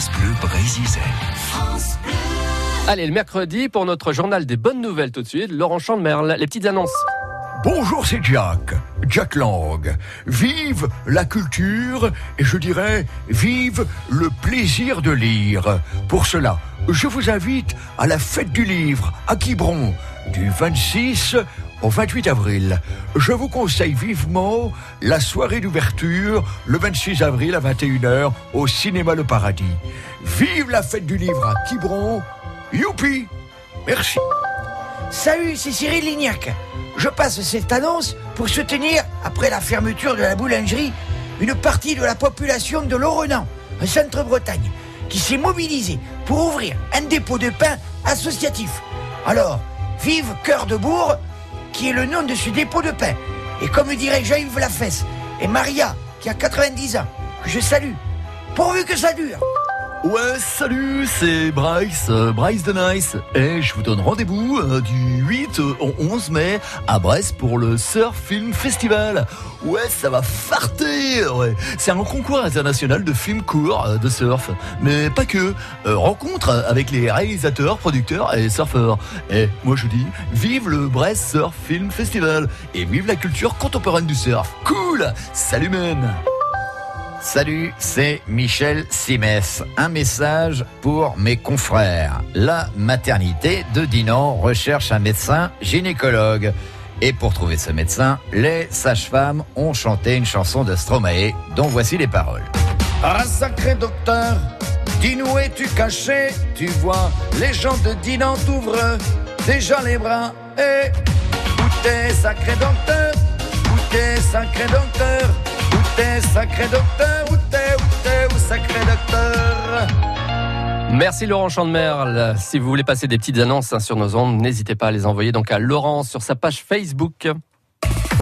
France Bleu Brésisel. Allez, le mercredi, pour notre journal des bonnes nouvelles tout de suite, Laurent Chandemerle, les petites annonces. Bonjour, c'est Jack, Jack Lang. Vive la culture et je dirais vive le plaisir de lire. Pour cela, je vous invite à la fête du livre à Quiberon du 26 au 28 avril. Je vous conseille vivement la soirée d'ouverture le 26 avril à 21h au cinéma Le Paradis. Vive la fête du livre à Quiberon. Youpi Merci. Salut, c'est Cyril Lignac. Je passe cette annonce pour soutenir, après la fermeture de la boulangerie, une partie de la population de Lorena, un centre-Bretagne, qui s'est mobilisée pour ouvrir un dépôt de pain associatif. Alors, vive Cœur de Bourg, qui est le nom de ce dépôt de pain. Et comme dirait Jean-Yves Lafesse et Maria, qui a 90 ans, que je salue, pourvu que ça dure. Ouais, salut, c'est Bryce, euh, Bryce de Nice. Et je vous donne rendez-vous euh, du 8 au 11 mai à Brest pour le Surf Film Festival. Ouais, ça va farter. C'est un concours international de films courts euh, de surf, mais pas que. rencontre avec les réalisateurs, producteurs et surfeurs. Et moi je dis, vive le Brest Surf Film Festival et vive la culture contemporaine du surf. Cool. Salut men. Salut, c'est Michel Simès. Un message pour mes confrères. La maternité de Dinan recherche un médecin gynécologue. Et pour trouver ce médecin, les sages-femmes ont chanté une chanson de Stromae dont voici les paroles. Ah sacré docteur, dis-nous es-tu caché? Tu vois, les gens de Dinan t'ouvrent déjà les bras. Et où t'es sacré docteur? Où t'es sacré docteur? Sacré docteur, t'es, t'es, sacré docteur Merci Laurent Chandemerle. Si vous voulez passer des petites annonces hein, sur nos ondes, n'hésitez pas à les envoyer donc à Laurent sur sa page Facebook.